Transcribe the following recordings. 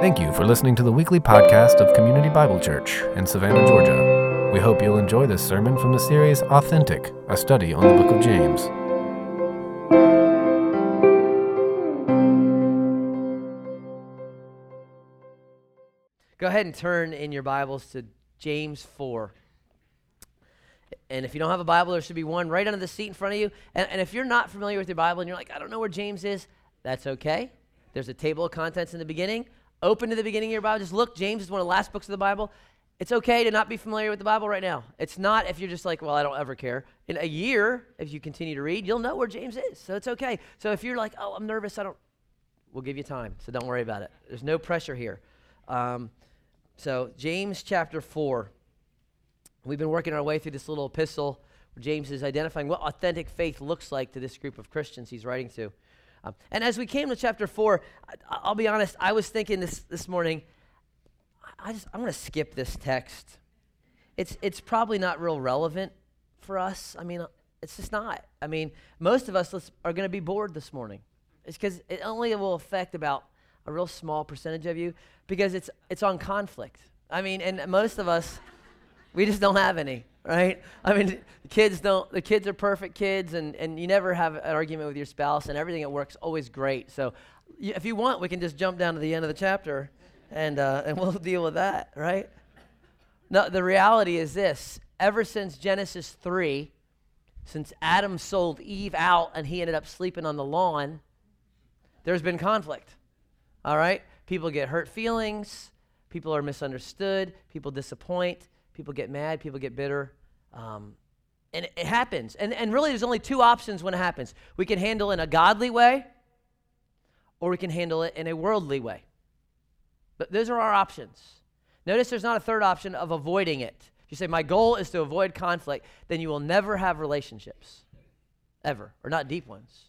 Thank you for listening to the weekly podcast of Community Bible Church in Savannah, Georgia. We hope you'll enjoy this sermon from the series Authentic, a study on the book of James. Go ahead and turn in your Bibles to James 4. And if you don't have a Bible, there should be one right under the seat in front of you. And, and if you're not familiar with your Bible and you're like, I don't know where James is, that's okay. There's a table of contents in the beginning. Open to the beginning of your Bible. Just look. James is one of the last books of the Bible. It's okay to not be familiar with the Bible right now. It's not if you're just like, well, I don't ever care. In a year, if you continue to read, you'll know where James is. So it's okay. So if you're like, oh, I'm nervous, I don't, we'll give you time. So don't worry about it. There's no pressure here. Um, so, James chapter 4. We've been working our way through this little epistle where James is identifying what authentic faith looks like to this group of Christians he's writing to. Um, and as we came to chapter 4, I, will be honest, I was thinking this, this morning, I just, I'm going to skip this text. It's, it's probably not real relevant for us. I mean, it's just not. I mean, most of us are going to be bored this morning. It's because it only will affect about a real small percentage of you because it's, it's on conflict. I mean, and most of us, we just don't have any, right? I mean, the kids don't, the kids are perfect kids, and, and you never have an argument with your spouse, and everything at work's always great. So if you want, we can just jump down to the end of the chapter, and, uh, and we'll deal with that, right? No, the reality is this ever since Genesis 3, since Adam sold Eve out and he ended up sleeping on the lawn, there's been conflict. All right? People get hurt feelings. People are misunderstood. People disappoint. People get mad. People get bitter. Um, and it, happens. And, and really, there's only two options when it happens we can handle it in a godly way, or we can handle it in a worldly way. But those are our options. Notice there's not a third option of avoiding it. If you say, My goal is to avoid conflict, then you will never have relationships, ever, or not deep ones.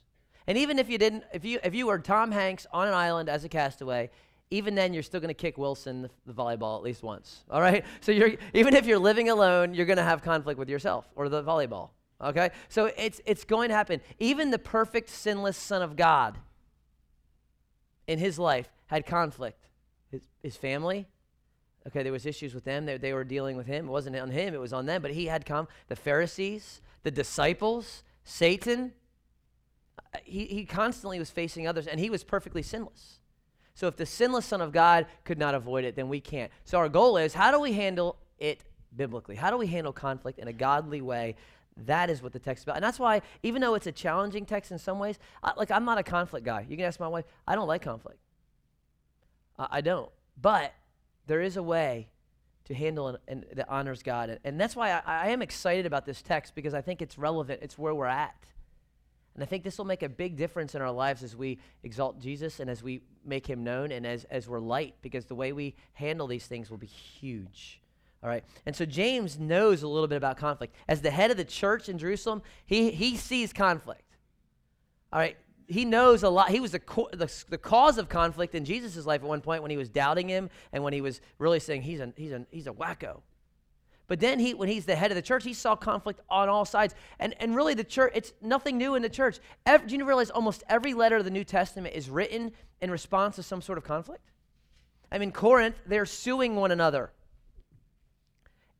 And even if you didn't, if you if you were Tom Hanks on an island as a castaway, even then you're still going to kick Wilson the, volleyball at least once. All right. So you're even if you're living alone, you're going to have conflict with yourself or the volleyball. Okay. So it's it's going to happen. Even the perfect sinless Son of God in his life had conflict. His his family. Okay, there was issues with them. They, they were dealing with him. It wasn't on him, it was on them. But he had come, the Pharisees, the disciples, Satan, he, he constantly was facing others, and he was perfectly sinless. So if the sinless Son of God could not avoid it, then we can't. So our goal is how do we handle it biblically? How do we handle conflict in a godly way? That is what the text is about. And that's why, even though it's a challenging text in some ways, I, like I'm not a conflict guy. You can ask my wife, I don't like conflict. I, I don't. But there is a way to handle and, and that honors God. And, and that's why I, I am excited about this text because I think it's relevant. It's where we're at. And I think this will make a big difference in our lives as we exalt Jesus and as we make him known and as, as we're light, because the way we handle these things will be huge. All right. And so James knows a little bit about conflict. As the head of the church in Jerusalem, he, he sees conflict. All right. He knows a lot. He was the, co- the, the cause of conflict in Jesus' life at one point when he was doubting him and when he was really saying he's a, he's a, he's a wacko. But then he, when he's the head of the church, he saw conflict on all sides. And, and really, the church, it's nothing new in the church. Every, do you realize almost every letter of the New Testament is written in response to some sort of conflict? I mean, Corinth, they're suing one another.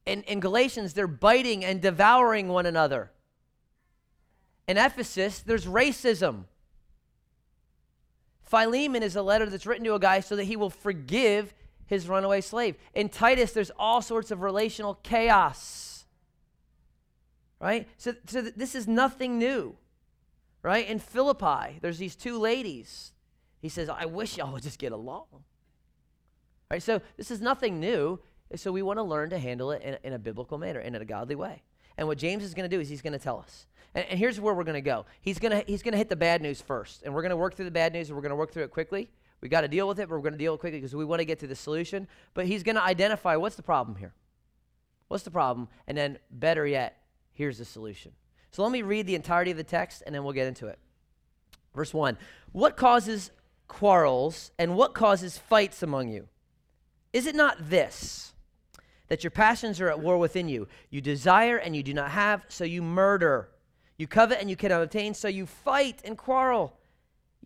In, in Galatians, they're biting and devouring one another. In Ephesus, there's racism. Philemon is a letter that's written to a guy so that he will forgive his runaway slave. In Titus, there's all sorts of relational chaos. Right? So, so this is nothing new. Right? In Philippi, there's these two ladies. He says, I wish y'all would just get along. Right? So this is nothing new. So we want to learn to handle it in, in a biblical manner and in a godly way. And what James is going to do is he's going to tell us. And, and here's where we're going to go. He's going to he's going to hit the bad news first. And we're going to work through the bad news and we're going to work through it quickly. We got to deal with it, but we're going to deal with it quickly because we want to get to the solution. But he's going to identify what's the problem here? What's the problem? And then, better yet, here's the solution. So let me read the entirety of the text and then we'll get into it. Verse 1 What causes quarrels and what causes fights among you? Is it not this? That your passions are at war within you. You desire and you do not have, so you murder. You covet and you cannot obtain, so you fight and quarrel.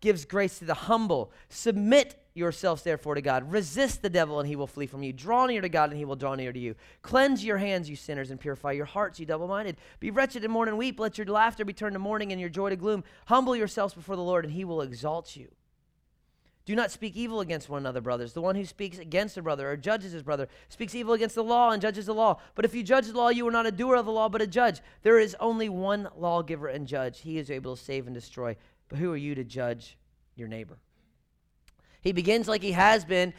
gives grace to the humble. Submit yourselves therefore to God. Resist the devil and he will flee from you. Draw near to God and he will draw near to you. Cleanse your hands, you sinners, and purify your hearts, you double minded. Be wretched and mourn and weep. Let your laughter be turned to mourning and your joy to gloom. Humble yourselves before the Lord and he will exalt you. Do not speak evil against one another, brothers. The one who speaks against a brother or judges his brother speaks evil against the law and judges the law. But if you judge the law, you are not a doer of the law, but a judge. There is only one lawgiver and judge. He is able to save and destroy. But who are you to judge your neighbor? He begins like he has been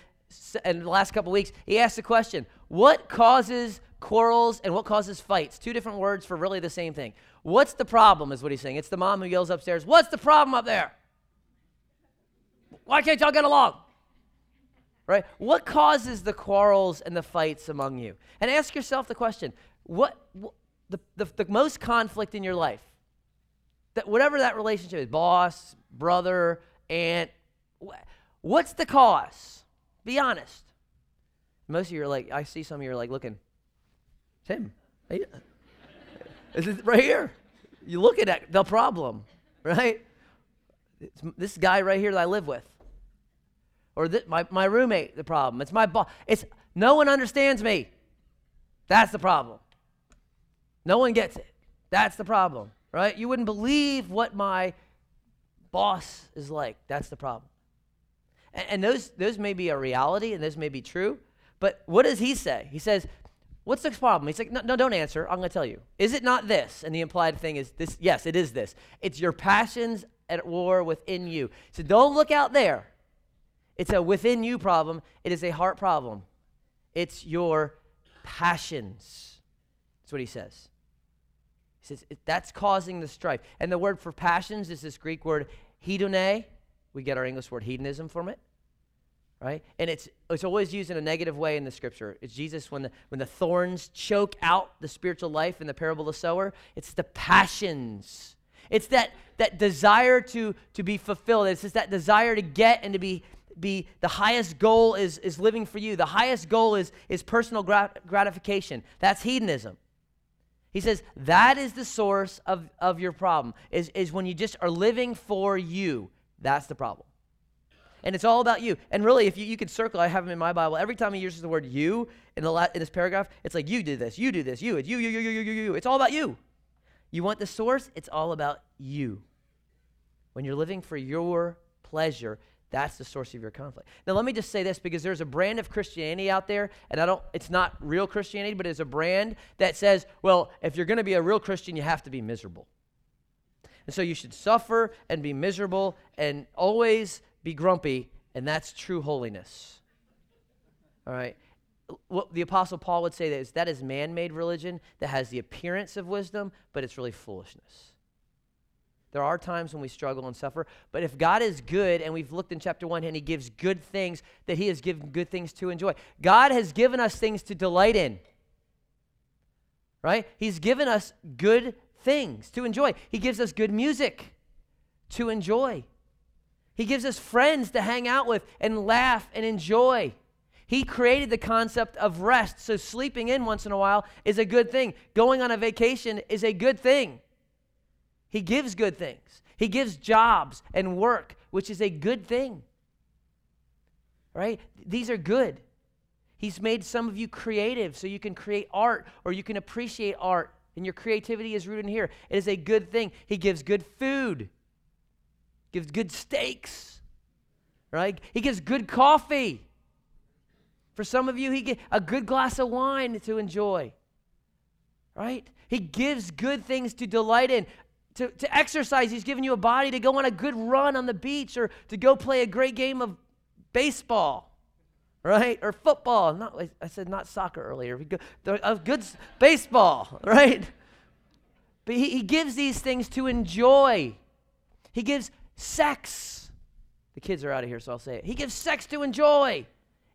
in the last couple weeks. He asks the question What causes quarrels and what causes fights? Two different words for really the same thing. What's the problem, is what he's saying. It's the mom who yells upstairs, What's the problem up there? Why can't y'all get along? Right? What causes the quarrels and the fights among you? And ask yourself the question what, what the, the, the most conflict in your life? That whatever that relationship is, boss, brother, aunt, What's the cause? Be honest. Most of you are like, I see some of you are like looking, Tim, is it right here? You looking at the problem, right? It's this guy right here that I live with. Or this, my, my roommate, the problem. It's my boss. It's no one understands me. That's the problem. No one gets it. That's the problem, right? You wouldn't believe what my boss is like. That's the problem. And, and those, those may be a reality and those may be true. But what does he say? He says, What's the problem? He's like, no, no, don't answer. I'm going to tell you. Is it not this? And the implied thing is this. Yes, it is this. It's your passions at war within you. So don't look out there. It's a within you problem. It is a heart problem. It's your passions. That's what he says. He says that's causing the strife. And the word for passions is this Greek word hedone. We get our English word hedonism from it. Right? And it's it's always used in a negative way in the scripture. It's Jesus when the when the thorns choke out the spiritual life in the parable of the sower. It's the passions. It's that that desire to to be fulfilled. It's just that desire to get and to be be the highest goal is is living for you. The highest goal is is personal grat- gratification. That's hedonism. He says that is the source of, of your problem, is, is when you just are living for you. That's the problem. And it's all about you. And really, if you, you could circle, I have them in my Bible. Every time he uses the word you in, the la- in this paragraph, it's like you do this, you do this, you, it's you, you, you, you, you, you, you. It's all about you. You want the source? It's all about you. When you're living for your pleasure, that's the source of your conflict. Now, let me just say this because there's a brand of Christianity out there, and I don't, it's not real Christianity, but it's a brand that says, well, if you're going to be a real Christian, you have to be miserable. And so you should suffer and be miserable and always be grumpy, and that's true holiness. All right? What the Apostle Paul would say is that is man made religion that has the appearance of wisdom, but it's really foolishness. There are times when we struggle and suffer, but if God is good, and we've looked in chapter one, and He gives good things, that He has given good things to enjoy. God has given us things to delight in, right? He's given us good things to enjoy. He gives us good music to enjoy. He gives us friends to hang out with and laugh and enjoy. He created the concept of rest, so sleeping in once in a while is a good thing. Going on a vacation is a good thing. He gives good things. He gives jobs and work, which is a good thing. Right? These are good. He's made some of you creative so you can create art or you can appreciate art and your creativity is rooted in here. It is a good thing. He gives good food, gives good steaks, right? He gives good coffee. For some of you, he gives a good glass of wine to enjoy, right? He gives good things to delight in. To, to exercise, he's given you a body to go on a good run on the beach or to go play a great game of baseball right? Or football. Not, I said not soccer earlier. A good baseball, right? But he, he gives these things to enjoy. He gives sex. The kids are out of here, so I'll say it. He gives sex to enjoy.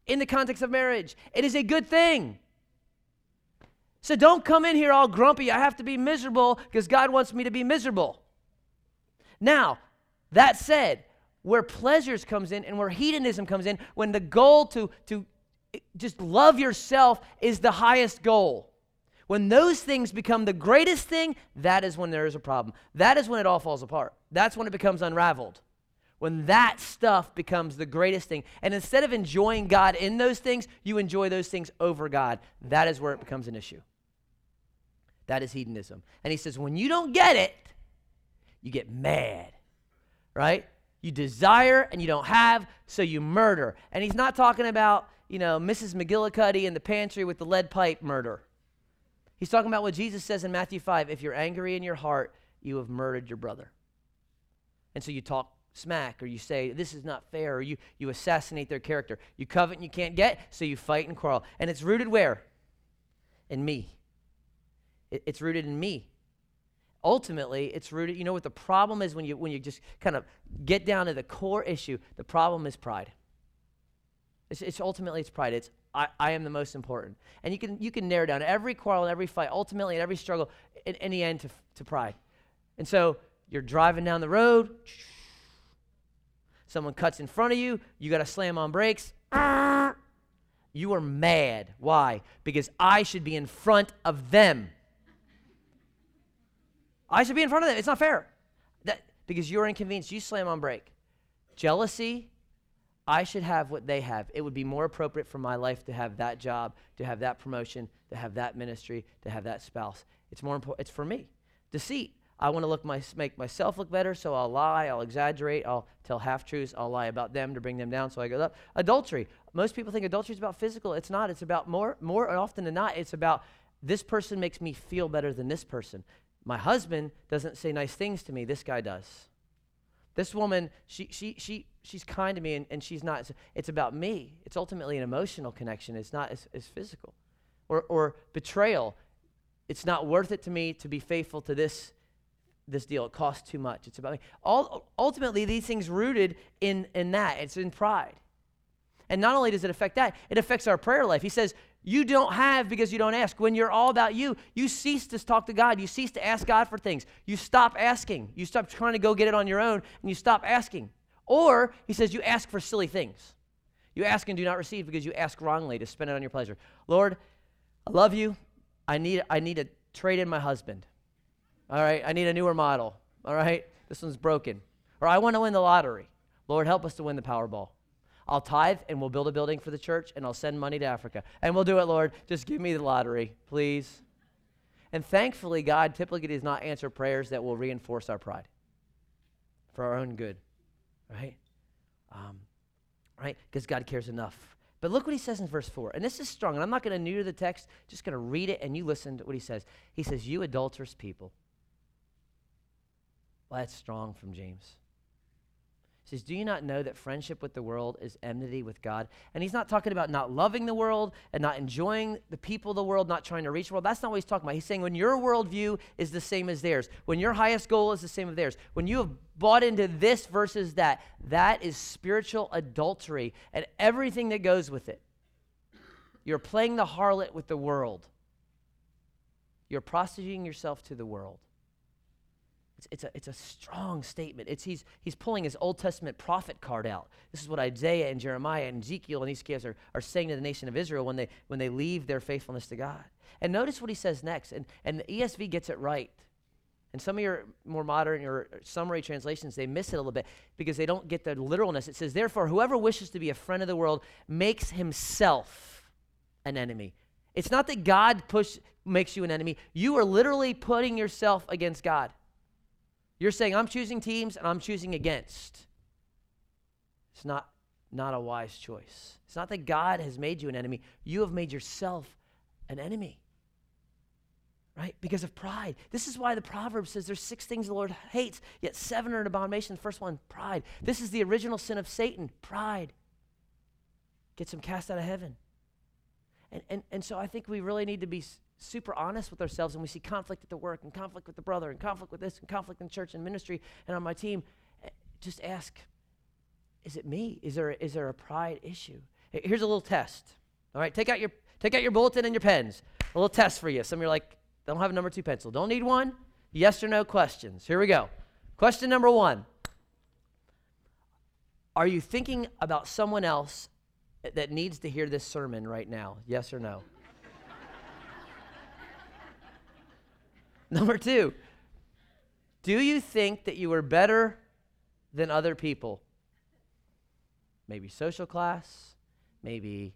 in the context of marriage. It is a good thing. So don't come in here all grumpy. I have to be miserable because God wants me to be miserable. Now, that said, where pleasures comes in and where hedonism comes in, when the goal to, to eh, just love yourself is the highest goal. When those things become the greatest thing, that is when there is a problem. That is when it all falls apart. That's when it becomes unraveled. When that stuff becomes the greatest thing. And instead of enjoying God in those things, you enjoy those things over God. That is where it becomes an issue. That is hedonism. And he says, when you don't get it, you get mad, right? You desire and you don't have, so you murder. And he's not talking about, you know, Mrs. McGillicuddy in the pantry with the lead pipe murder. He's talking about what Jesus says in Matthew 5 if you're angry in your heart, you have murdered your brother. And so you talk smack or you say, this is not fair, or you, you assassinate their character. You covet and you can't get, so you fight and quarrel. And it's rooted where? In me. It, it's rooted in me. Ultimately, it's rooted, you know what the problem is when you when you just kind of get down to the core issue, the problem is pride. It's, it's ultimately it's pride. It's I, I am the most important. And you can you can narrow down every quarrel and every fight, ultimately and every struggle in, in the end to, to pride. And so you're driving down the road, someone cuts in front of you, you got to slam on brakes. You are mad. Why? Because I should be in front of them. I should be in front of them. It's not fair. That, because you're inconvenienced, you slam on brake. Jealousy, I should have what they have. It would be more appropriate for my life to have that job, to have that promotion, to have that ministry, to have that spouse. It's more important. It's for me. Deceit. I want to look my, make myself look better, so I'll lie, I'll exaggerate, I'll tell half truths, I'll lie about them to bring them down, so I go up. Adultery. Most people think adultery is about physical. It's not. It's about more, more often than not. It's about this person makes me feel better than this person. My husband doesn't say nice things to me. This guy does. This woman, she, she, she, she's kind to me and, and she's not. It's, about me. It's ultimately an emotional connection. It's not as, as physical. Or, or betrayal. It's not worth it to me to be faithful to this, this deal. It costs too much. It's about me. All, ultimately, these things rooted in, in that. It's in pride. And not only does it affect that, it affects our prayer life. He says, You don't have because you don't ask. When you're all about you, you cease to talk to God. You cease to ask God for things. You stop asking. You stop trying to go get it on your own and you stop asking. Or, he says, you ask for silly things. You ask and do not receive because you ask wrongly to spend it on your pleasure. Lord, I love you. I need, I need to trade in my husband. All right, I need a newer model. All right, this one's broken. Or I want to win the lottery. Lord, help us to win the Powerball. I'll tithe and we'll build a building for the church and I'll send money to Africa. And we'll do it, Lord. Just give me the lottery, please. And thankfully, God typically does not answer prayers that will reinforce our pride for our own good, right? Um, right? Because God cares enough. But look what he says in verse 4. And this is strong. And I'm not going to neuter the text, just going to read it and you listen to what he says. He says, You adulterous people. Well, that's strong from James. He says, Do you not know that friendship with the world is enmity with God? And he's not talking about not loving the world and not enjoying the people of the world, not trying to reach the world. That's not what he's talking about. He's saying when your worldview is the same as theirs, when your highest goal is the same as theirs, when you have bought into this versus that, that is spiritual adultery and everything that goes with it. You're playing the harlot with the world, you're prostituting yourself to the world. It's, it's, a, it's a strong statement. It's, he's, he's pulling his Old Testament prophet card out. This is what Isaiah and Jeremiah and Ezekiel and these guys are, are saying to the nation of Israel when they, when they leave their faithfulness to God. And notice what he says next. And, and the ESV gets it right. And some of your more modern or summary translations, they miss it a little bit because they don't get the literalness. It says, Therefore, whoever wishes to be a friend of the world makes himself an enemy. It's not that God push, makes you an enemy. You are literally putting yourself against God. You're saying, I'm choosing teams and I'm choosing against. It's not, not a wise choice. It's not that God has made you an enemy, you have made yourself an enemy. Right? Because of pride. This is why the proverb says there's six things the Lord hates, yet seven are an abomination. The first one, pride. This is the original sin of Satan, pride. Gets him cast out of heaven. And, and, and so I think we really need to be super honest with ourselves and we see conflict at the work and conflict with the brother and conflict with this and conflict in church and ministry and on my team, eh, just ask, is it me? Is there, is there a pride issue? Here's a little test. All right, take out your take out your bulletin and your pens. A little test for you. Some of you are like, don't have a number two pencil. Don't need one. Yes or no questions. Here we go. Question number one. Are you thinking about someone else that needs to hear this sermon right now? Yes or no? Number two, do you think that you are better than other people? Maybe social class, maybe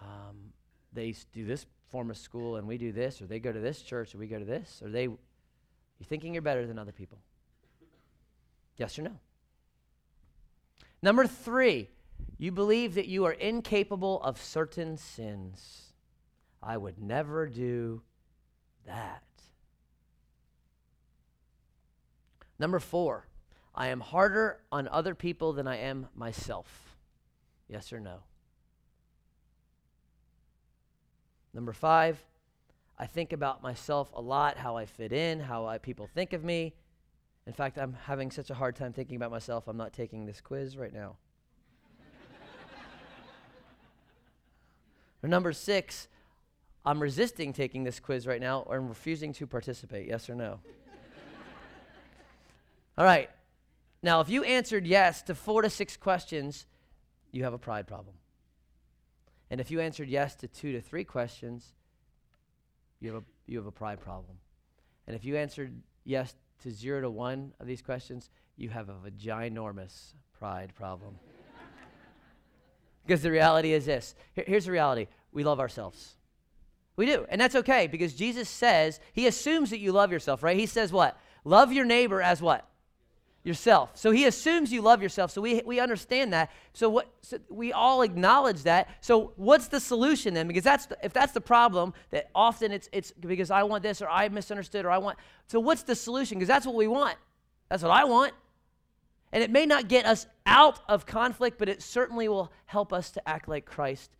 um, they do this form of school and we do this, or they go to this church and we go to this, or they, you thinking you're better than other people? Yes or no? Number three, you believe that you are incapable of certain sins. I would never do that. Number four, I am harder on other people than I am myself. Yes or no? Number five, I think about myself a lot, how I fit in, how I, people think of me. In fact, I'm having such a hard time thinking about myself, I'm not taking this quiz right now. or number six, I'm resisting taking this quiz right now, or I'm refusing to participate. Yes or no? All right. Now, if you answered yes to four to six questions, you have a pride problem. And if you answered yes to two to three questions, you have a, you have a pride problem. And if you answered yes to zero to one of these questions, you have a ginormous pride problem. because the reality is this Here, here's the reality we love ourselves. We do. And that's okay because Jesus says, He assumes that you love yourself, right? He says what? Love your neighbor as what? Yourself. So he assumes you love yourself. So we, we understand that. So what so we all acknowledge that. So what's the solution then? Because that's the, if that's the problem that often it's it's because I want this or I misunderstood or I want. So what's the solution? Because that's what we want. That's what I want. And it may not get us out of conflict, but it certainly will help us to act like Christ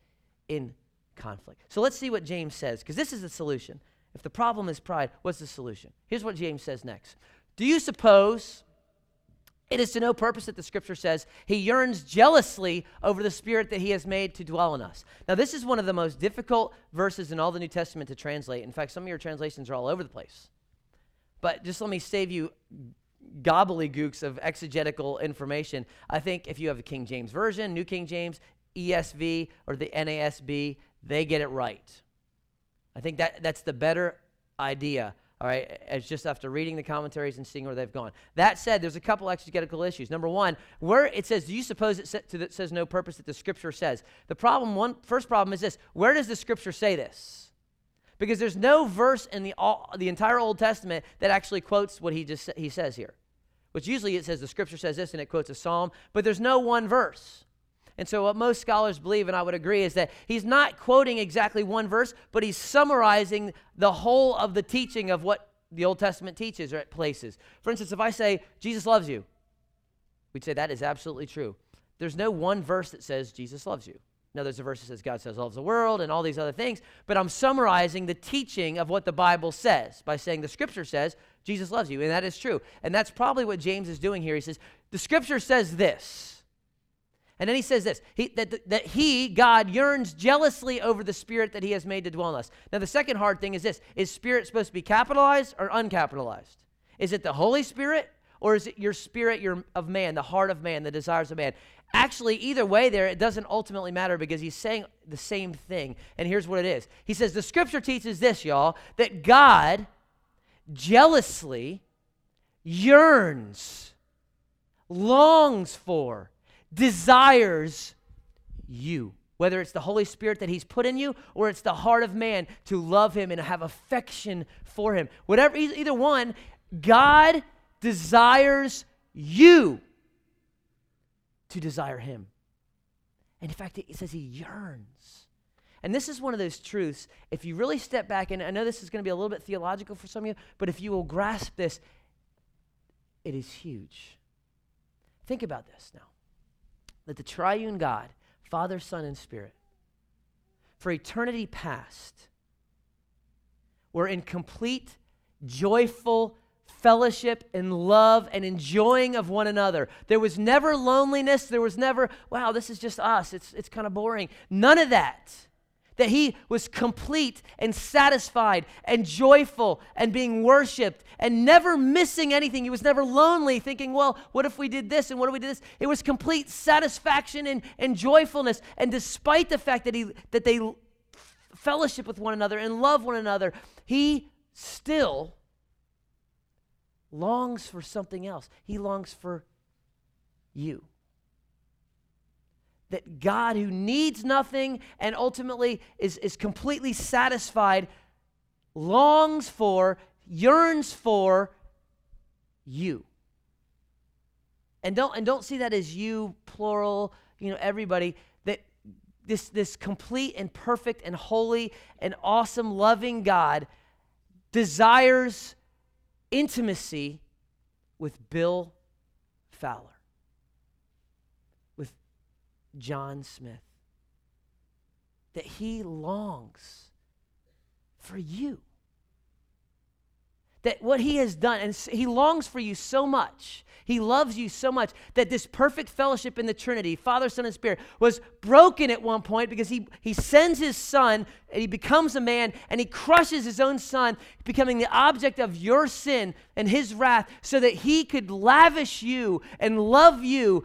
in conflict. So let's see what James says, because this is the solution. If the problem is pride, what's the solution? Here's what James says next. Do you suppose it is to no purpose that the scripture says he yearns jealously over the spirit that he has made to dwell in us. Now, this is one of the most difficult verses in all the New Testament to translate. In fact, some of your translations are all over the place. But just let me save you gobbledygooks of exegetical information. I think if you have the King James Version, New King James, ESV, or the NASB, they get it right. I think that, that's the better idea all right, it's just after reading the commentaries and seeing where they've gone. That said, there's a couple exegetical issues. Number one, where it says, do you suppose it says no purpose that the scripture says? The problem, one first problem is this: where does the scripture say this? Because there's no verse in the all, the entire Old Testament that actually quotes what he just he says here. Which usually it says the scripture says this and it quotes a psalm, but there's no one verse. And so, what most scholars believe, and I would agree, is that he's not quoting exactly one verse, but he's summarizing the whole of the teaching of what the Old Testament teaches or at places. For instance, if I say, Jesus loves you, we'd say that is absolutely true. There's no one verse that says Jesus loves you. Now, there's a verse that says God says loves the world and all these other things, but I'm summarizing the teaching of what the Bible says by saying the scripture says Jesus loves you, and that is true. And that's probably what James is doing here. He says, the scripture says this. And then he says this he, that, that he, God, yearns jealously over the spirit that he has made to dwell in us. Now, the second hard thing is this is spirit supposed to be capitalized or uncapitalized? Is it the Holy Spirit or is it your spirit your, of man, the heart of man, the desires of man? Actually, either way, there, it doesn't ultimately matter because he's saying the same thing. And here's what it is He says, The scripture teaches this, y'all, that God jealously yearns, longs for, desires you. Whether it's the Holy Spirit that He's put in you or it's the heart of man to love Him and have affection for Him. Whatever, either one, God desires you to desire Him. And in fact, it says He yearns. And this is one of those truths. If you really step back, and I know this is going to be a little bit theological for some of you, but if you will grasp this, it is huge. Think about this now that the triune God, Father, Son, and Spirit, for eternity past, were in complete, joyful fellowship and love and enjoying of one another. There was never loneliness. There was never, wow, this is just us. It's, it's kind of boring. None of that. That he was complete and satisfied and joyful and being worshiped and never missing anything. He was never lonely, thinking, well, what if we did this and what if we did this? It was complete satisfaction and, and joyfulness. And despite the fact that, he, that they fellowship with one another and love one another, he still longs for something else. He longs for you. That God, who needs nothing and ultimately is, is completely satisfied, longs for, yearns for you. And don't, and don't see that as you, plural, you know, everybody. That this, this complete and perfect and holy and awesome, loving God desires intimacy with Bill Fowler, John Smith, that he longs for you. That what he has done, and he longs for you so much he loves you so much that this perfect fellowship in the Trinity, Father, Son, and Spirit, was broken at one point because he, he sends his son and he becomes a man and he crushes his own son, becoming the object of your sin and his wrath so that he could lavish you and love you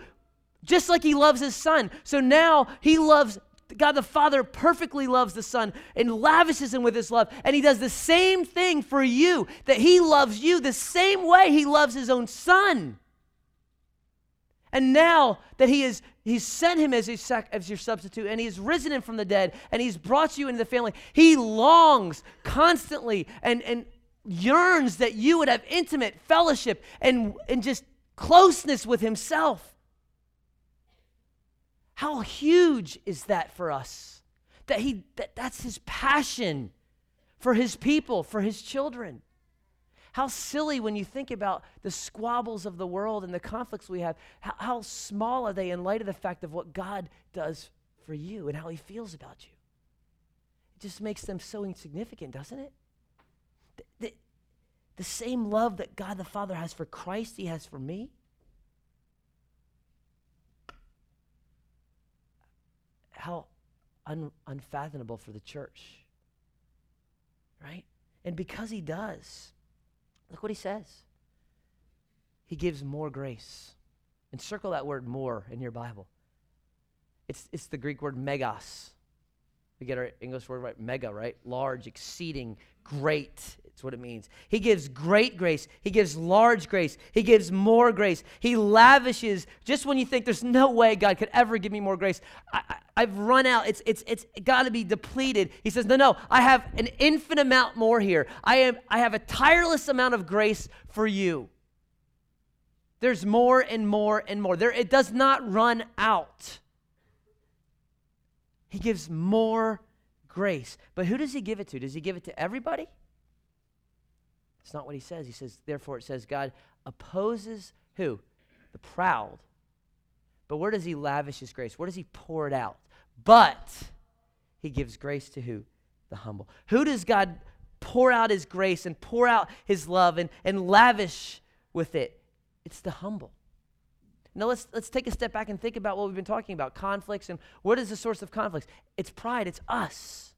just like he loves his son. So now he loves God the Father perfectly loves the Son and lavishes him with his love. And he does the same thing for you, that he loves you the same way he loves his own Son. And now that he is he's sent him as, sac- as your substitute and he's risen him from the dead and he's brought you into the family, he longs constantly and, and yearns that you would have intimate fellowship and, and just closeness with himself. How huge is that for us? That he that, that's his passion for his people, for his children. How silly when you think about the squabbles of the world and the conflicts we have. How, how small are they in light of the fact of what God does for you and how he feels about you? It just makes them so insignificant, doesn't it? The, the, the same love that God the Father has for Christ, he has for me. How un, unfathomable for the church, right? And because he does, Look what he says. He gives more grace. And circle that word more in your Bible. It's, it's the Greek word megas. We get our English word right, mega, right? Large, exceeding, great. It's what it means. He gives great grace. He gives large grace. He gives more grace. He lavishes just when you think there's no way God could ever give me more grace. I, have run out. It's, it's, it's got to be depleted. He says, No, no, I have an infinite amount more here. I, am, I have a tireless amount of grace for you. There's more and more and more. There, it does not run out. He gives more grace. But who does he give it to? Does he give it to everybody? It's not what he says. He says, therefore, it says, God opposes who? The proud. But where does he lavish his grace? Where does he pour it out? But he gives grace to who? The humble. Who does God pour out his grace and pour out his love and, and lavish with it? It's the humble. Now let's let's take a step back and think about what we've been talking about, conflicts and what is the source of conflicts? It's pride, it's us.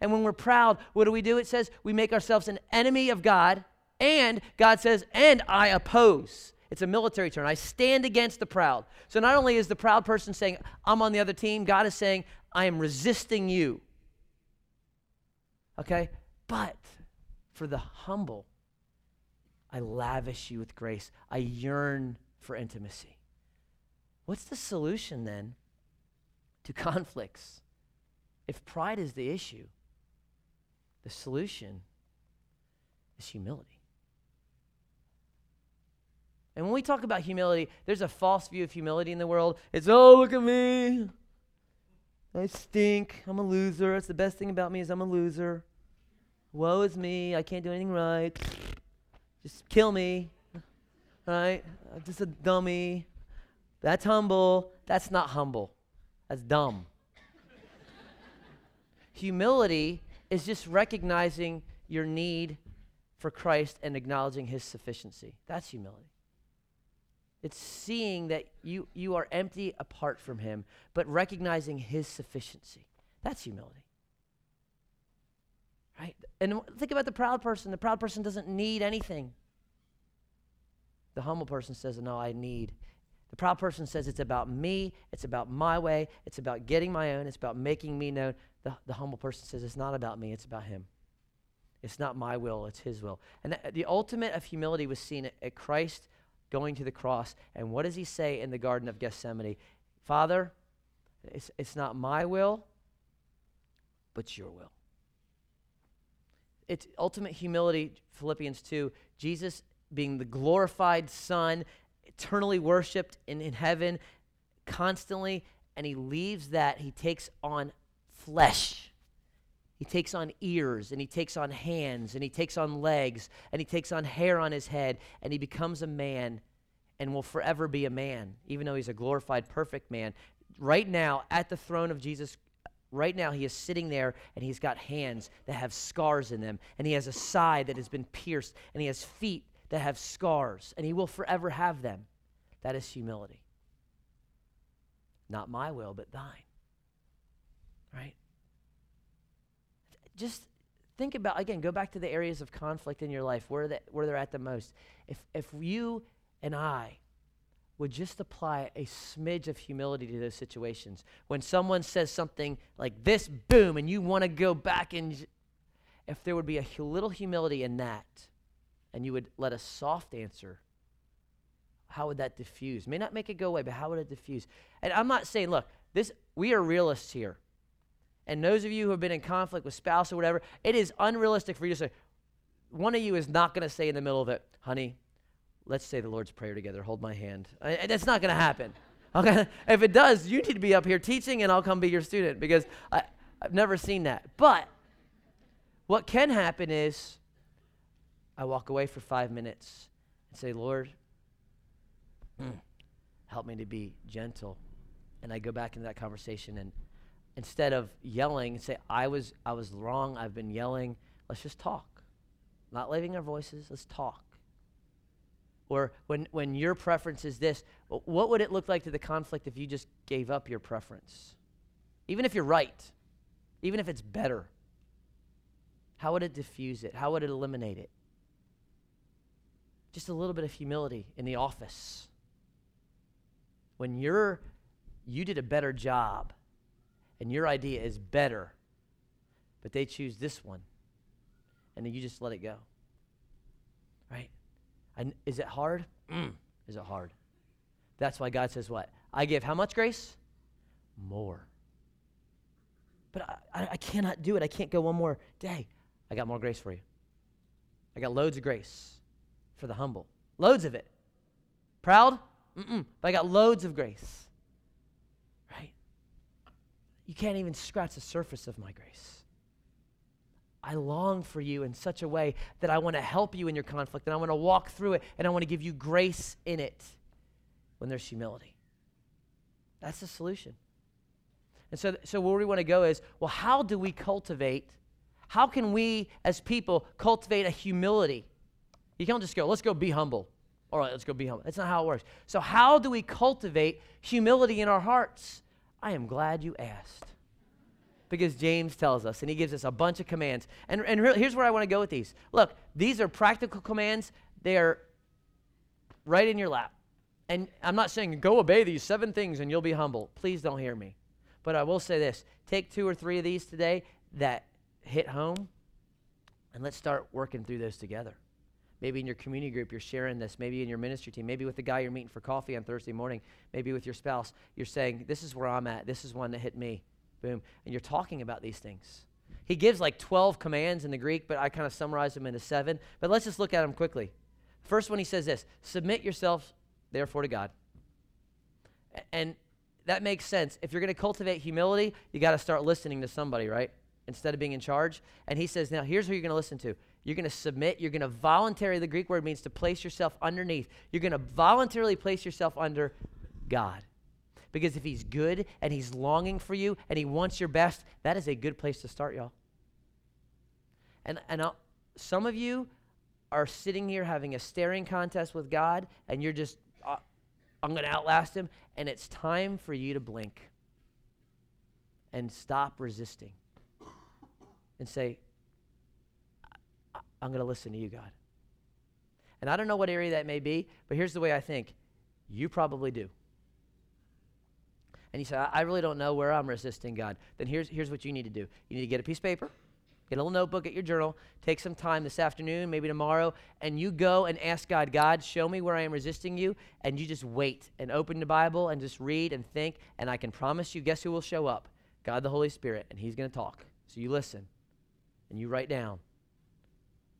And when we're proud, what do we do? It says we make ourselves an enemy of God, and God says, "And I oppose." It's a military term. I stand against the proud. So not only is the proud person saying, I'm on the other team, God is saying, I am resisting you. Okay? But for the humble, I lavish you with grace. I yearn for intimacy. What's the solution then to conflicts? If pride is the issue, the solution is humility. And when we talk about humility, there's a false view of humility in the world. It's, oh, look at me. I stink. I'm a loser. It's the best thing about me is I'm a loser. Woe is me. I can't do anything right. Just kill me. Right? I'm just a dummy. That's humble. That's not humble. That's dumb. Humility is just recognizing your need for Christ and acknowledging his sufficiency. That's humility. It's seeing that you, you are empty apart from him, but recognizing his sufficiency. That's humility. Right? And think about the proud person. The proud person doesn't need anything. The humble person says, No, I need. The proud person says, It's about me. It's about my way. It's about getting my own. It's about making me known. The, the humble person says, It's not about me. It's about him. It's not my will. It's his will. And the, the ultimate of humility was seen at, at Christ going to the cross. And what does he say in the Garden of Gethsemane? Father, it's, it's not my will, but your will. It's ultimate humility, Philippians 2. Jesus being the glorified Son, eternally worshiped in, in heaven constantly, and he leaves that. He takes on flesh. He takes on ears, and he takes on hands, and he takes on legs, and he takes on hair on his head, and he becomes a man and will forever be a man, even though he's a glorified, perfect man. Right now, at the throne of Jesus Right now, he is sitting there and he's got hands that have scars in them, and he has a side that has been pierced, and he has feet that have scars, and he will forever have them. That is humility. Not my will, but thine. Right? Just think about, again, go back to the areas of conflict in your life where, they, where they're at the most. If, if you and I would just apply a smidge of humility to those situations. When someone says something like this, boom, and you want to go back and if there would be a little humility in that, and you would let a soft answer, how would that diffuse? May not make it go away, but how would it diffuse? And I'm not saying, look, this we are realists here. And those of you who have been in conflict with spouse or whatever, it is unrealistic for you to say, one of you is not going to say in the middle of it, honey, let's say the Lord's Prayer together. Hold my hand. That's not going to happen. Okay? If it does, you need to be up here teaching, and I'll come be your student because I, I've never seen that. But what can happen is I walk away for five minutes and say, Lord, mm, help me to be gentle. And I go back into that conversation and instead of yelling and say, I was I was wrong, I've been yelling, let's just talk. Not leaving our voices, let's talk. Or when, when your preference is this, what would it look like to the conflict if you just gave up your preference? Even if you're right, even if it's better, how would it diffuse it? How would it eliminate it? Just a little bit of humility in the office. When you're, you did a better job and your idea is better, but they choose this one, and then you just let it go. Right? And is it hard? Mm. Is it hard? That's why God says what? I give how much grace? More. But I, I, cannot do it. I can't go one more day. I got more grace for you. I got loads of grace for the humble. Loads of it. Proud? Mm-mm. But I got loads of grace. Right? You can't even scratch the surface of my grace. I long for you in such a way that I want to help you in your conflict and I want to walk through it and I want to give you grace in it when there's humility. That's the solution. And so, so where we want to go is well, how do we cultivate? How can we as people cultivate a humility? You can't just go, let's go be humble. All right, let's go be humble. That's not how it works. So, how do we cultivate humility in our hearts? I am glad you asked because James tells us, and he gives us a bunch of commands. And, and re- here's where I want to go with these. Look, these are practical commands, they are right in your lap. And I'm not saying go obey these seven things and you'll be humble. Please don't hear me. But I will say this take two or three of these today that hit home, and let's start working through those together. Maybe in your community group, you're sharing this. Maybe in your ministry team. Maybe with the guy you're meeting for coffee on Thursday morning. Maybe with your spouse. You're saying, This is where I'm at. This is one that hit me. Boom. And you're talking about these things. He gives like 12 commands in the Greek, but I kind of summarize them into seven. But let's just look at them quickly. First one, he says this Submit yourself, therefore, to God. And that makes sense. If you're going to cultivate humility, you got to start listening to somebody, right? Instead of being in charge. And he says, now here's who you're going to listen to. You're going to submit. You're going to voluntarily, the Greek word means to place yourself underneath. You're going to voluntarily place yourself under God. Because if he's good and he's longing for you and he wants your best, that is a good place to start, y'all. And, and I'll, some of you, are sitting here having a staring contest with God and you're just, uh, I'm going to outlast him, and it's time for you to blink and stop resisting and say, I'm going to listen to you, God. And I don't know what area that may be, but here's the way I think you probably do. And you say, I really don't know where I'm resisting God. Then here's, here's what you need to do you need to get a piece of paper, get a little notebook, get your journal, take some time this afternoon, maybe tomorrow, and you go and ask God, God, show me where I am resisting you. And you just wait and open the Bible and just read and think. And I can promise you, guess who will show up? God the Holy Spirit. And He's going to talk. So you listen and you write down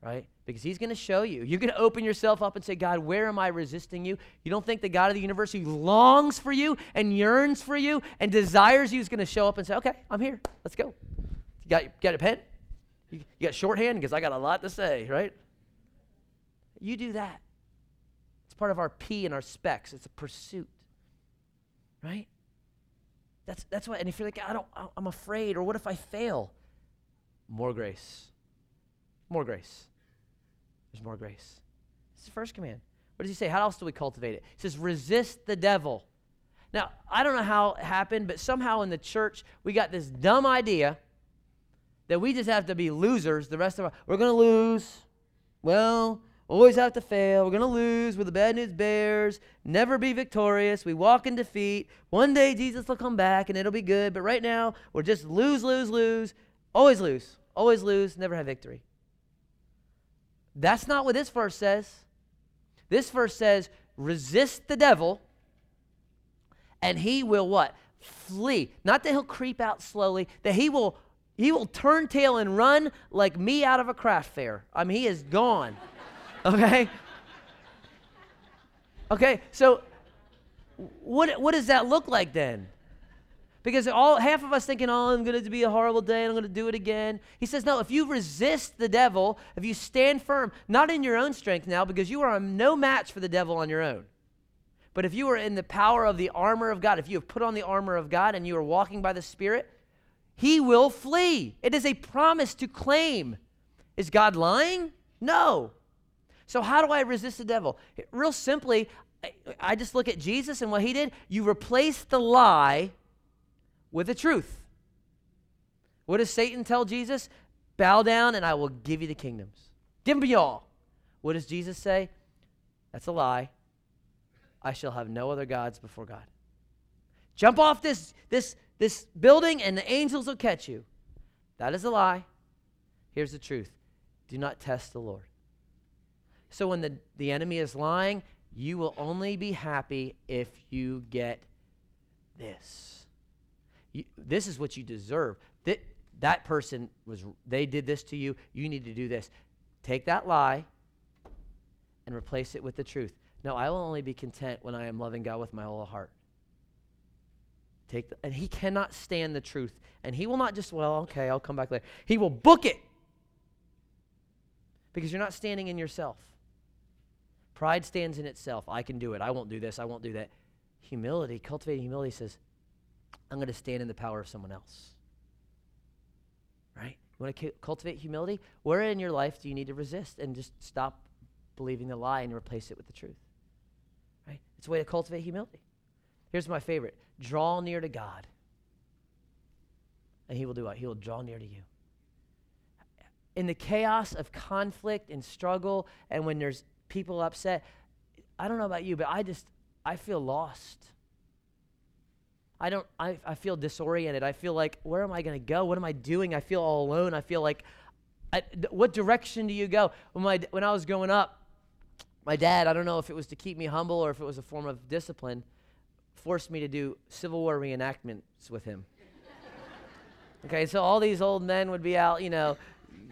right? Because he's going to show you. You're going to open yourself up and say, God, where am I resisting you? You don't think the God of the universe who longs for you and yearns for you and desires you is going to show up and say, okay, I'm here. Let's go. You got, you got a pen? You, you got shorthand? Because I got a lot to say, right? You do that. It's part of our P and our specs. It's a pursuit, right? That's, that's why, and if you're like, I don't, I'm afraid, or what if I fail? More grace. More grace. There's more grace. It's the first command. What does he say? How else do we cultivate it? He says, resist the devil. Now, I don't know how it happened, but somehow in the church, we got this dumb idea that we just have to be losers the rest of our We're going to lose. Well, always have to fail. We're going to lose. We're the bad news bears. Never be victorious. We walk in defeat. One day Jesus will come back and it'll be good. But right now, we're just lose, lose, lose. Always lose. Always lose. Never have victory. That's not what this verse says. This verse says, resist the devil, and he will what? Flee. Not that he'll creep out slowly, that he will he will turn tail and run like me out of a craft fair. I mean, he is gone. okay? Okay, so what, what does that look like then? Because all half of us thinking, oh, I'm going to be a horrible day and I'm going to do it again. He says, no, if you resist the devil, if you stand firm, not in your own strength now, because you are no match for the devil on your own. But if you are in the power of the armor of God, if you have put on the armor of God and you are walking by the Spirit, he will flee. It is a promise to claim. Is God lying? No. So, how do I resist the devil? Real simply, I just look at Jesus and what he did. You replace the lie with the truth. What does Satan tell Jesus? Bow down and I will give you the kingdoms. Give them all. What does Jesus say? That's a lie. I shall have no other gods before God. Jump off this, this, this building and the angels will catch you. That is a lie. Here's the truth do not test the Lord. So when the, the enemy is lying, you will only be happy if you get this. You, this is what you deserve. That, that person was, they did this to you. You need to do this. Take that lie and replace it with the truth. No, I will only be content when I am loving God with my whole heart. Take the, and he cannot stand the truth. And he will not just, well, okay, I'll come back later. He will book it. Because you're not standing in yourself. Pride stands in itself. I can do it. I won't do this. I won't do that. Humility, cultivating humility says, I'm going to stand in the power of someone else. Right? You want to cu- cultivate humility? Where in your life do you need to resist and just stop believing the lie and replace it with the truth? Right? It's a way to cultivate humility. Here's my favorite draw near to God. And He will do what? He will draw near to you. In the chaos of conflict and struggle, and when there's people upset, I don't know about you, but I just, I feel lost. I don't, I, I feel disoriented. I feel like, where am I going to go? What am I doing? I feel all alone. I feel like, I, what direction do you go? When, my, when I was growing up, my dad, I don't know if it was to keep me humble or if it was a form of discipline, forced me to do Civil War reenactments with him. okay, so all these old men would be out, you know,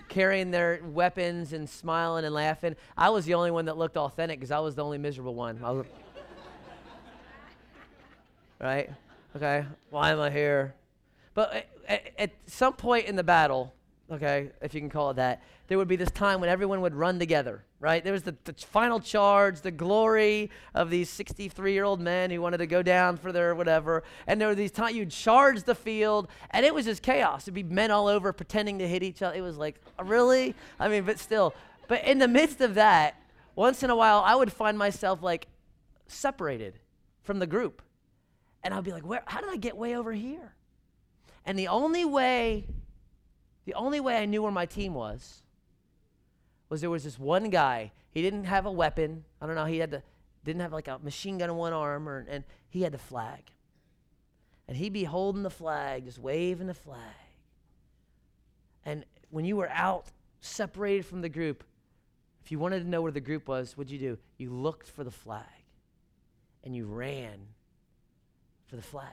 carrying their weapons and smiling and laughing. I was the only one that looked authentic because I was the only miserable one. Right? Okay, why am I here? But at, at, some point in the battle, okay, if you can call it that, there would be this time when everyone would run together, right? There was the, the final charge, the glory of these 63 year old men who wanted to go down for their whatever. And there were these times you'd charge the field, and it was just chaos. It'd be men all over pretending to hit each other. It was like, uh, really? I mean, but still. but in the midst of that, once in a while, I would find myself like separated from the group. And I'd be like, where, how did I get way over here? And the only way, the only way I knew where my team was, was there was this one guy. He didn't have a weapon. I don't know. He had the, didn't have like a machine gun in one arm, or, and he had the flag. And he'd be holding the flag, just waving the flag. And when you were out, separated from the group, if you wanted to know where the group was, what'd you do? You looked for the flag and you ran for the flag.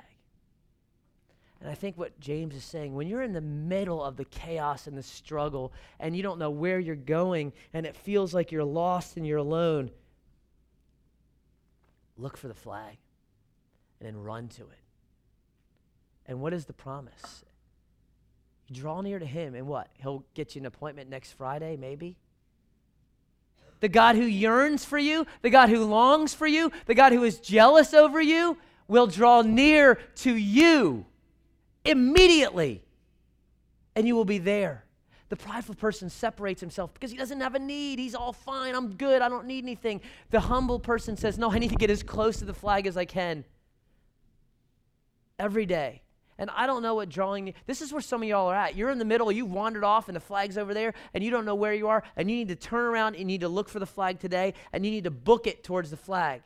And I think what James is saying, when you're in the middle of the chaos and the struggle and you don't know where you're going and it feels like you're lost and you're alone, look for the flag and then run to it. And what is the promise? You draw near to him, and what? He'll get you an appointment next Friday, maybe? The God who yearns for you, the God who longs for you, the God who is jealous over you, will draw near to you immediately, and you will be there. The prideful person separates himself because he doesn't have a need. He's all fine. I'm good. I don't need anything. The humble person says, No, I need to get as close to the flag as I can every day. And I don't know what drawing, this is where some of y'all are at. You're in the middle, you've wandered off, and the flag's over there, and you don't know where you are, and you need to turn around and you need to look for the flag today, and you need to book it towards the flag.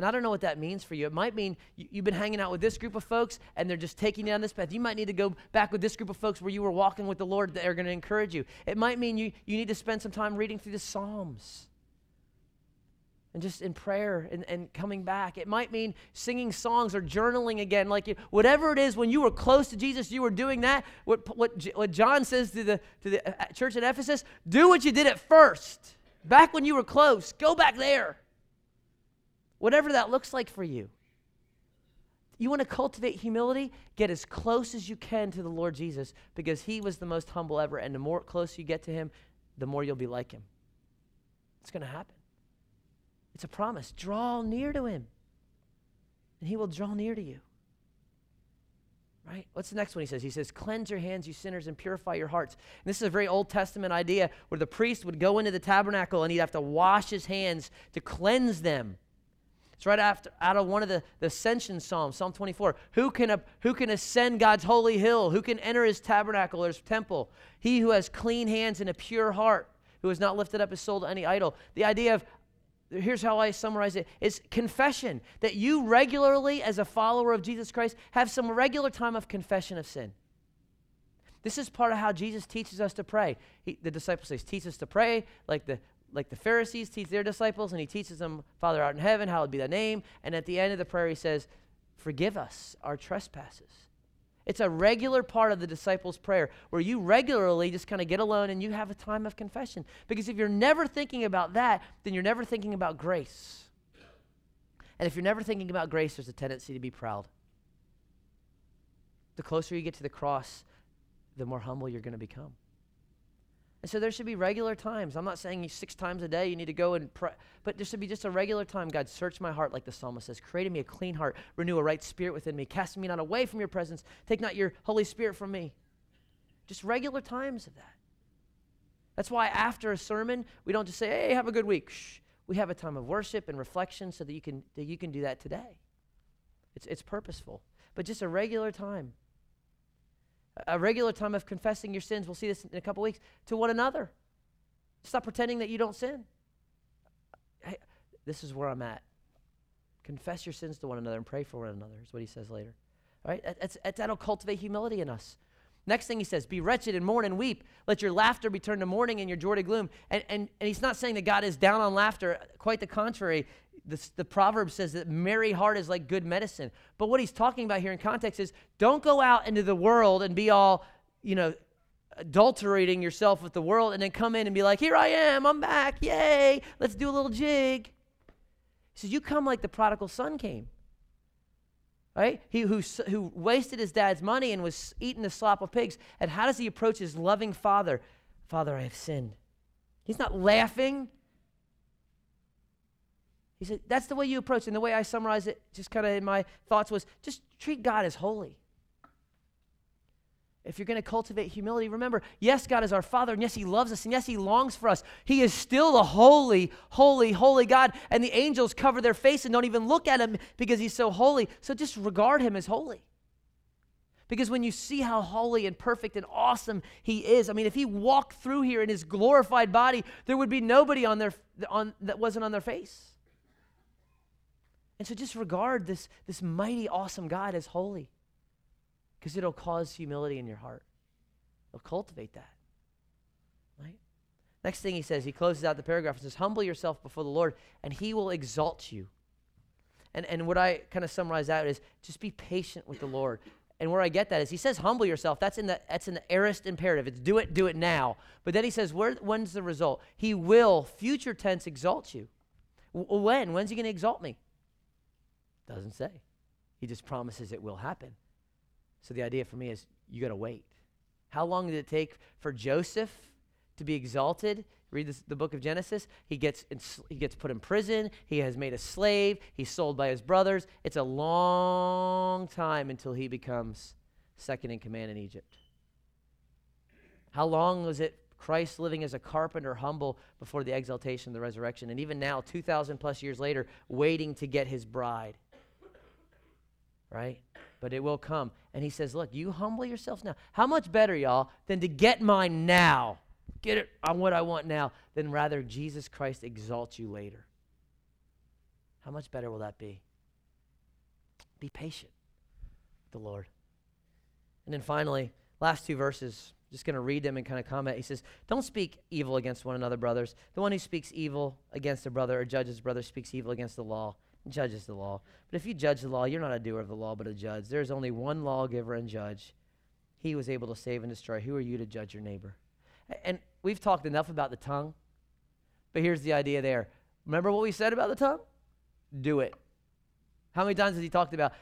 And I don't know what that means for you. It might mean you, have been hanging out with this group of folks and they're just taking you down this path. You might need to go back with this group of folks where you were walking with the Lord that are going to encourage you. It might mean you, you need to spend some time reading through the Psalms and just in prayer and, and coming back. It might mean singing songs or journaling again. Like you, whatever it is, when you were close to Jesus, you were doing that. What, what, what John says to the, to the uh, church at Ephesus do what you did at first. Back when you were close, go back there. Whatever that looks like for you. You want to cultivate humility? Get as close as you can to the Lord Jesus because he was the most humble ever. And the more close you get to him, the more you'll be like him. It's going to happen. It's a promise. Draw near to him, and he will draw near to you. Right? What's the next one he says? He says, Cleanse your hands, you sinners, and purify your hearts. And this is a very Old Testament idea where the priest would go into the tabernacle and he'd have to wash his hands to cleanse them. It's right after out of one of the, the ascension psalms, Psalm 24. Who can, who can ascend God's holy hill? Who can enter his tabernacle or his temple? He who has clean hands and a pure heart, who has not lifted up his soul to any idol. The idea of here's how I summarize it is confession that you regularly as a follower of Jesus Christ have some regular time of confession of sin. This is part of how Jesus teaches us to pray. He, the disciples say, teach us to pray like the like the Pharisees teach their disciples, and he teaches them, Father out in heaven, hallowed be thy name. And at the end of the prayer, he says, Forgive us our trespasses. It's a regular part of the disciples' prayer where you regularly just kind of get alone and you have a time of confession. Because if you're never thinking about that, then you're never thinking about grace. And if you're never thinking about grace, there's a tendency to be proud. The closer you get to the cross, the more humble you're going to become. And so there should be regular times. I'm not saying six times a day you need to go and pray, but there should be just a regular time. God, search my heart, like the psalmist says. Create in me a clean heart, renew a right spirit within me. Cast me not away from your presence. Take not your Holy Spirit from me. Just regular times of that. That's why after a sermon, we don't just say, hey, have a good week. Shh. We have a time of worship and reflection so that you can, that you can do that today. It's, it's purposeful, but just a regular time a regular time of confessing your sins. We'll see this in a couple weeks to one another. Stop pretending that you don't sin. Hey, this is where I'm at. Confess your sins to one another and pray for one another, is what he says later. All right? That's, that's, that'll cultivate humility in us. Next thing he says, be wretched and mourn and weep. Let your laughter be turned to mourning and your joy to gloom. And, and, and he's not saying that God is down on laughter. Quite the contrary the, the proverb says that merry heart is like good medicine. But what he's talking about here in context is don't go out into the world and be all, you know, adulterating yourself with the world and then come in and be like, here I am, I'm back, yay, let's do a little jig. He says, you come like the prodigal son came. Right? He who, who wasted his dad's money and was eating the slop of pigs. And how does he approach his loving father? Father, I have sinned. He's not laughing. He said, that's the way you approach. it. And the way I summarize it, just kind of in my thoughts, was just treat God as holy. if you're going to cultivate humility, remember, yes, God is our Father, and yes, He loves us, and yes, He longs for us. He is still the holy, holy, holy God, and the angels cover their face and don't even look at Him because He's so holy. So just regard Him as holy. Because when you see how holy and perfect and awesome He is, I mean, if He walked through here in His glorified body, there would be nobody on their, on, that wasn't on their face. And so just regard this, this mighty, awesome God as holy because it'll cause humility in your heart. It'll cultivate that. Right? Next thing he says, he closes out the paragraph and says, Humble yourself before the Lord, and he will exalt you. And, and what I kind of summarize out is just be patient with the Lord. And where I get that is he says, humble yourself. That's in the that's in the aorist imperative. It's do it, do it now. But then he says, where, when's the result? He will, future tense, exalt you. W- when? When's he going to exalt me? Doesn't say. He just promises it will happen. So the idea for me is you got to wait. How long did it take for Joseph to be exalted? Read this, the book of Genesis. He gets, he gets put in prison. He has made a slave. He's sold by his brothers. It's a long time until he becomes second in command in Egypt. How long was it Christ living as a carpenter, humble before the exaltation, the resurrection, and even now, 2,000 plus years later, waiting to get his bride? Right? but it will come. And he says, Look, you humble yourselves now. How much better, y'all, than to get mine now, get it on what I want now, than rather Jesus Christ exalt you later? How much better will that be? Be patient, the Lord. And then finally, last two verses, just going to read them and kind of comment. He says, Don't speak evil against one another, brothers. The one who speaks evil against a brother or judges a brother speaks evil against the law judges the law. But if you judge the law, you're not a doer of the law, but a judge. There is only one lawgiver and judge. He was able to save and destroy. Who are you to judge your neighbor? And we've talked enough about the tongue, but here's the idea there. Remember what we said about the tongue? Do it. How many times has he talked about,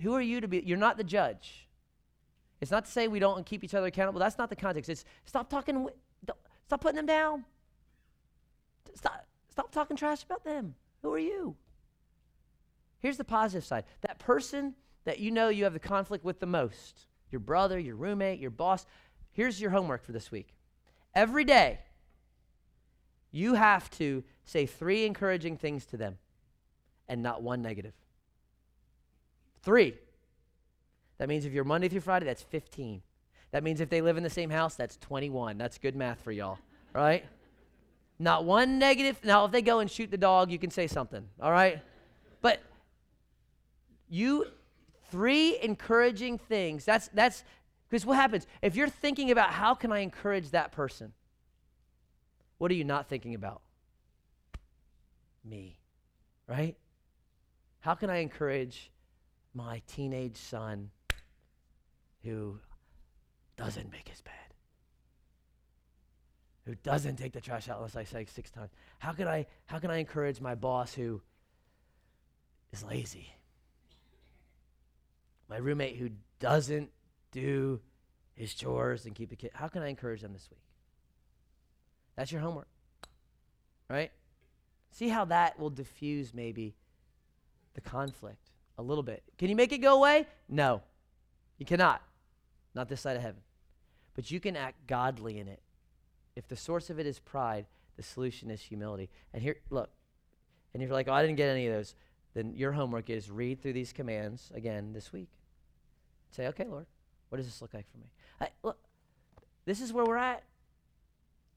who are you to be? You're not the judge. It's not to say we don't keep each other accountable. That's not the context. It's stop talking, stop putting them down. Stop, stop talking trash about them. Who are you? Here's the positive side that person that you know you have the conflict with the most your brother, your roommate, your boss. Here's your homework for this week. Every day, you have to say three encouraging things to them and not one negative. Three. That means if you're Monday through Friday, that's 15. That means if they live in the same house, that's 21. That's good math for y'all, right? Not one negative. Now, if they go and shoot the dog, you can say something, all right? You three encouraging things. That's that's because what happens if you're thinking about how can I encourage that person? What are you not thinking about? Me. Right? How can I encourage my teenage son who doesn't make his bed? Who doesn't take the trash out unless I say six times? How can I how can I encourage my boss who is lazy? My roommate who doesn't do his chores and keep the kid. How can I encourage them this week? That's your homework, right? See how that will diffuse maybe the conflict a little bit. Can you make it go away? No, you cannot. Not this side of heaven. But you can act godly in it. If the source of it is pride, the solution is humility. And here, look, and you're like, oh, I didn't get any of those then your homework is read through these commands again this week. Say, okay, Lord, what does this look like for me? I, look, this is where we're at.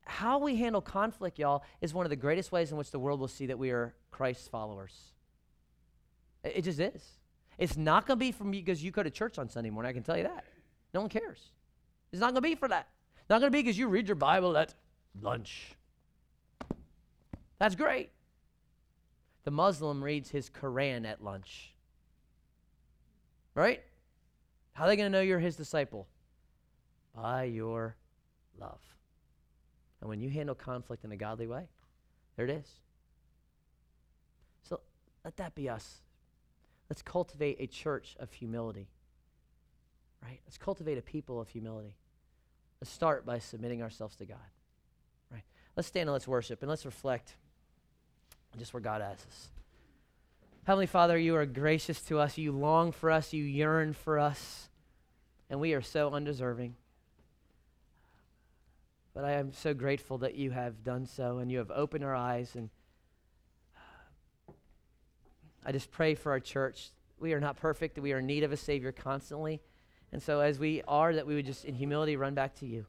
How we handle conflict, y'all, is one of the greatest ways in which the world will see that we are Christ's followers. It, it just is. It's not going to be from you because you go to church on Sunday morning. I can tell you that. No one cares. It's not going to be for that. Not going to be because you read your Bible at lunch. That's great. The Muslim reads his Quran at lunch. Right? How are they going to know you're his disciple? By your love. And when you handle conflict in a godly way, there it is. So let that be us. Let's cultivate a church of humility. Right? Let's cultivate a people of humility. Let's start by submitting ourselves to God. Right? Let's stand and let's worship and let's reflect just where God has us. Heavenly Father, you are gracious to us. You long for us. You yearn for us. And we are so undeserving. But I am so grateful that you have done so and you have opened our eyes. And I just pray for our church. We are not perfect, we are in need of a Savior constantly. And so, as we are, that we would just in humility run back to you.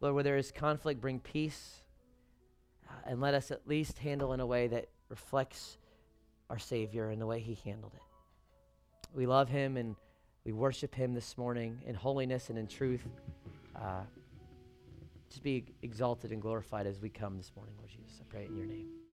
Lord, where there is conflict, bring peace and let us at least handle in a way that reflects our Savior and the way He handled it. We love Him and we worship Him this morning in holiness and in truth. Uh, just be exalted and glorified as we come this morning, Lord Jesus. I pray in your name.